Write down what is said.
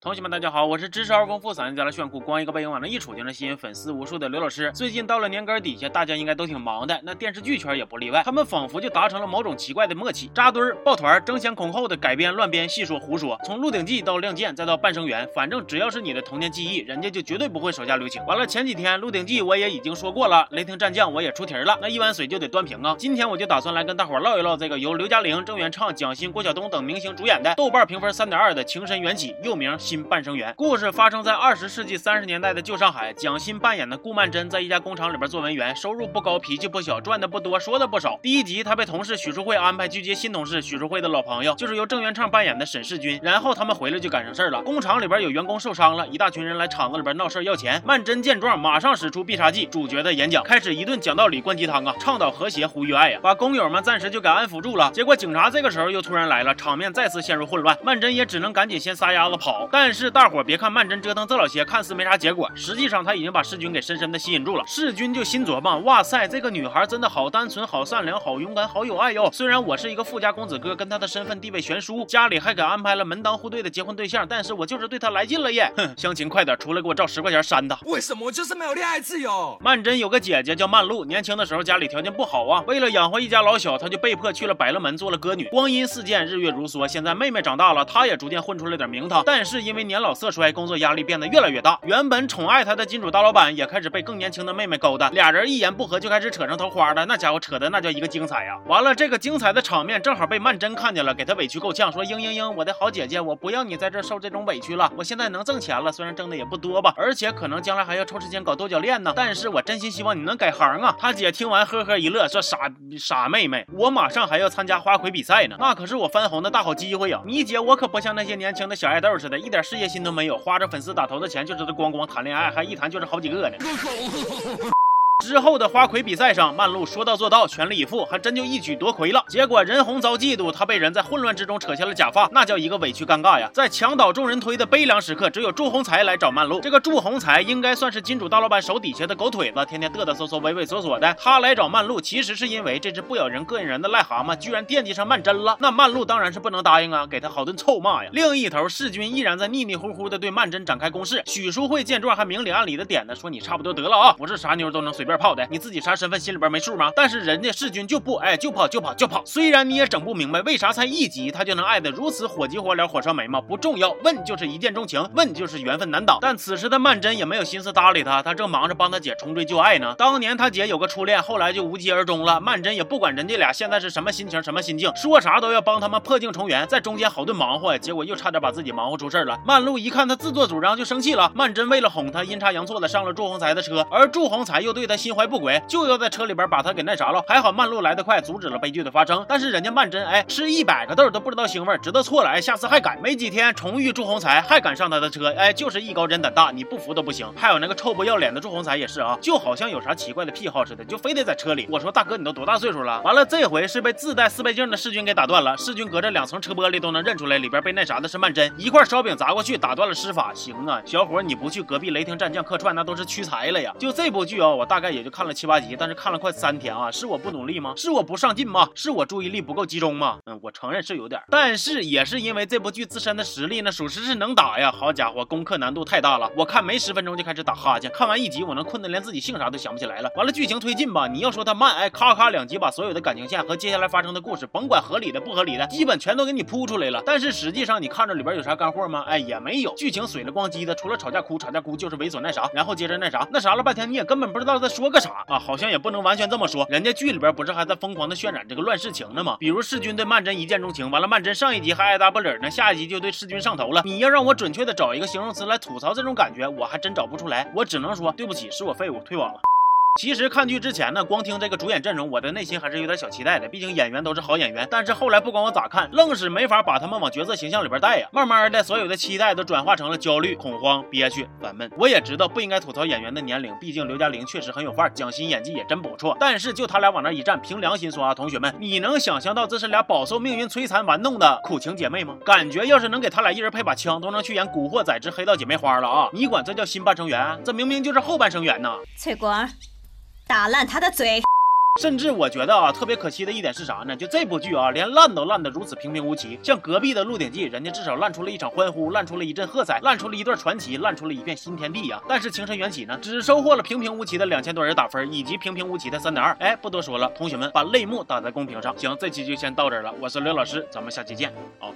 同学们，大家好，我是知识而丰富、嗓音加了炫酷、光一个背影往那一杵就能吸引粉丝无数的刘老师。最近到了年根底下，大家应该都挺忙的，那电视剧圈也不例外。他们仿佛就达成了某种奇怪的默契，扎堆儿、抱团、争先恐后的改编、乱编、戏说胡说。从《鹿鼎记》到《亮剑》，再到《半生缘》，反正只要是你的童年记忆，人家就绝对不会手下留情。完了，前几天《鹿鼎记》我也已经说过了，《雷霆战将》我也出题了，那一碗水就得端平啊。今天我就打算来跟大伙唠一唠这个由刘嘉玲、郑元畅、蒋欣、郭晓东等明星主演的，豆瓣评分三点二的《情深缘起》，又名《新半生缘》。故事发生在二十世纪三十年代的旧上海，蒋欣扮演的顾曼桢在一家工厂里边做文员，收入不高，脾气不小，赚的不多，说的不少。第一集，他被同事许淑慧安排去接新同事许淑慧的老朋友，就是由郑元畅扮演的沈世军。然后他们回来就赶上事儿了，工厂里边有员工受伤了，一大群人来厂子里边闹事要钱。曼桢见状，马上使出必杀技，主角的演讲，开始一顿讲道理灌鸡汤啊，倡导和谐，呼吁爱呀，把工友们暂时就给安抚住了。结果警察这个时候又突然来了，场面再次陷入混乱，曼桢也只能赶紧先撒丫子跑。但是大伙别看曼桢折腾这。老些看似没啥结果，实际上他已经把世君给深深的吸引住了。世君就心琢磨：哇塞，这个女孩真的好单纯、好善良、好勇敢、好有爱哟。虽然我是一个富家公子哥，跟她的身份地位悬殊，家里还给安排了门当户对的结婚对象，但是我就是对她来劲了耶。哼，乡亲快点出来给我照十块钱扇他！为什么我就是没有恋爱自由？曼桢有个姐姐叫曼璐，年轻的时候家里条件不好啊，为了养活一家老小，她就被迫去了百乐门做了歌女。光阴似箭，日月如梭，现在妹妹长大了，她也逐渐混出了点名堂，但是因为年老色衰，工作压力变得越来越大。原本宠爱他的金主大老板也开始被更年轻的妹妹勾搭，俩人一言不合就开始扯上桃花了。那家伙扯的那叫一个精彩呀！完了，这个精彩的场面正好被曼桢看见了，给他委屈够呛，说：“嘤嘤嘤，我的好姐姐，我不要你在这受这种委屈了。我现在能挣钱了，虽然挣的也不多吧，而且可能将来还要抽时间搞多角恋呢。但是我真心希望你能改行啊！”他姐听完呵呵一乐，说：“傻傻妹妹，我马上还要参加花魁比赛呢，那可是我翻红的大好机会呀！你姐我可不像那些年轻的小爱豆似的，一点点事业心都没有，花着粉丝打头的钱就知道光光谈恋爱。”还一谈就是好几个呢。之后的花魁比赛上，曼璐说到做到，全力以赴，还真就一举夺魁了。结果人红遭嫉妒，她被人在混乱之中扯下了假发，那叫一个委屈尴尬呀！在墙倒众人推的悲凉时刻，只有祝鸿才来找曼璐。这个祝鸿才应该算是金主大老板手底下的狗腿子，天天嘚嘚瑟瑟、畏畏缩缩的。他来找曼璐，其实是因为这只不咬人、膈应人的癞蛤蟆居然惦记上曼桢了。那曼璐当然是不能答应啊，给他好顿臭骂呀。另一头，世军依然在腻腻乎乎的对曼桢展开攻势。许淑慧见状，还明里暗里的点呢，说你差不多得了啊，不是啥妞都能随便泡的，你自己。啥身份心里边没数吗？但是人家世君就不哎，就跑就跑就跑。虽然你也整不明白为啥才一集他就能爱得如此火急火燎、火烧眉毛，不重要。问就是一见钟情，问就是缘分难挡。但此时的曼桢也没有心思搭理他，他正忙着帮他姐重追旧爱呢。当年他姐有个初恋，后来就无疾而终了。曼桢也不管人家俩现在是什么心情、什么心境，说啥都要帮他们破镜重圆，在中间好顿忙活，结果又差点把自己忙活出事了。曼璐一看他自作主张就生气了。曼桢为了哄他，阴差阳错的上了祝鸿才的车，而祝鸿才又对他心怀不轨，就要在车里边把。他给那啥了，还好曼璐来得快，阻止了悲剧的发生。但是人家曼桢，哎，吃一百个豆都不知道腥味，知道错了，哎，下次还敢。没几天重遇祝鸿才，还敢上他的车，哎，就是艺高人胆大，你不服都不行。还有那个臭不要脸的祝鸿才也是啊，就好像有啥奇怪的癖好似的，就非得在车里。我说大哥，你都多大岁数了？完了，这回是被自带四倍镜的世军给打断了。世军隔着两层车玻璃都能认出来，里边被那啥的是曼桢。一块烧饼砸过去，打断了施法。行啊，小伙，你不去隔壁雷霆战将客串，那都是屈才了呀。就这部剧啊，我大概也就看了七八集，但是看了快三天啊，是我不。努力吗？是我不上进吗？是我注意力不够集中吗？嗯，我承认是有点，但是也是因为这部剧自身的实力呢，属实是能打呀。好家伙，功课难度太大了，我看没十分钟就开始打哈欠，看完一集我能困得连自己姓啥都想不起来了。完了，剧情推进吧，你要说它慢，哎，咔咔两集把所有的感情线和接下来发生的故事，甭管合理的不合理的，基本全都给你铺出来了。但是实际上你看着里边有啥干货吗？哎，也没有，剧情水了咣叽的，除了吵架哭，吵架哭就是猥琐那啥，然后接着那啥，那啥了半天你也根本不知道在说个啥啊，好像也不能完全这么说，人家剧里边不是还在疯。狂的渲染这个乱世情呢吗，比如世钧对曼桢一见钟情，完了曼桢上一集还爱答不理呢，下一集就对世钧上头了。你要让我准确的找一个形容词来吐槽这种感觉，我还真找不出来，我只能说对不起，是我废物，退网了。其实看剧之前呢，光听这个主演阵容，我的内心还是有点小期待的。毕竟演员都是好演员。但是后来不管我咋看，愣是没法把他们往角色形象里边带呀。慢慢的，所有的期待都转化成了焦虑、恐慌、憋屈、烦闷。我也知道不应该吐槽演员的年龄，毕竟刘嘉玲确实很有范儿，蒋欣演技也真不错。但是就他俩往那一站，凭良心说啊，同学们，你能想象到这是俩饱受命运摧残玩弄的苦情姐妹吗？感觉要是能给他俩一人配把枪，都能去演《古惑仔之黑道姐妹花》了啊！你管这叫新半生缘？这明明就是后半生缘呐！翠果。打烂他的嘴！甚至我觉得啊，特别可惜的一点是啥呢？就这部剧啊，连烂都烂得如此平平无奇。像隔壁的《鹿鼎记》，人家至少烂出了一场欢呼，烂出了一阵喝彩，烂出了一段传奇，烂出了一片新天地呀。但是《情深缘起》呢，只收获了平平无奇的两千多人打分，以及平平无奇的三点二。哎，不多说了，同学们把泪目打在公屏上。行，这期就先到这儿了。我是刘老师，咱们下期见。好。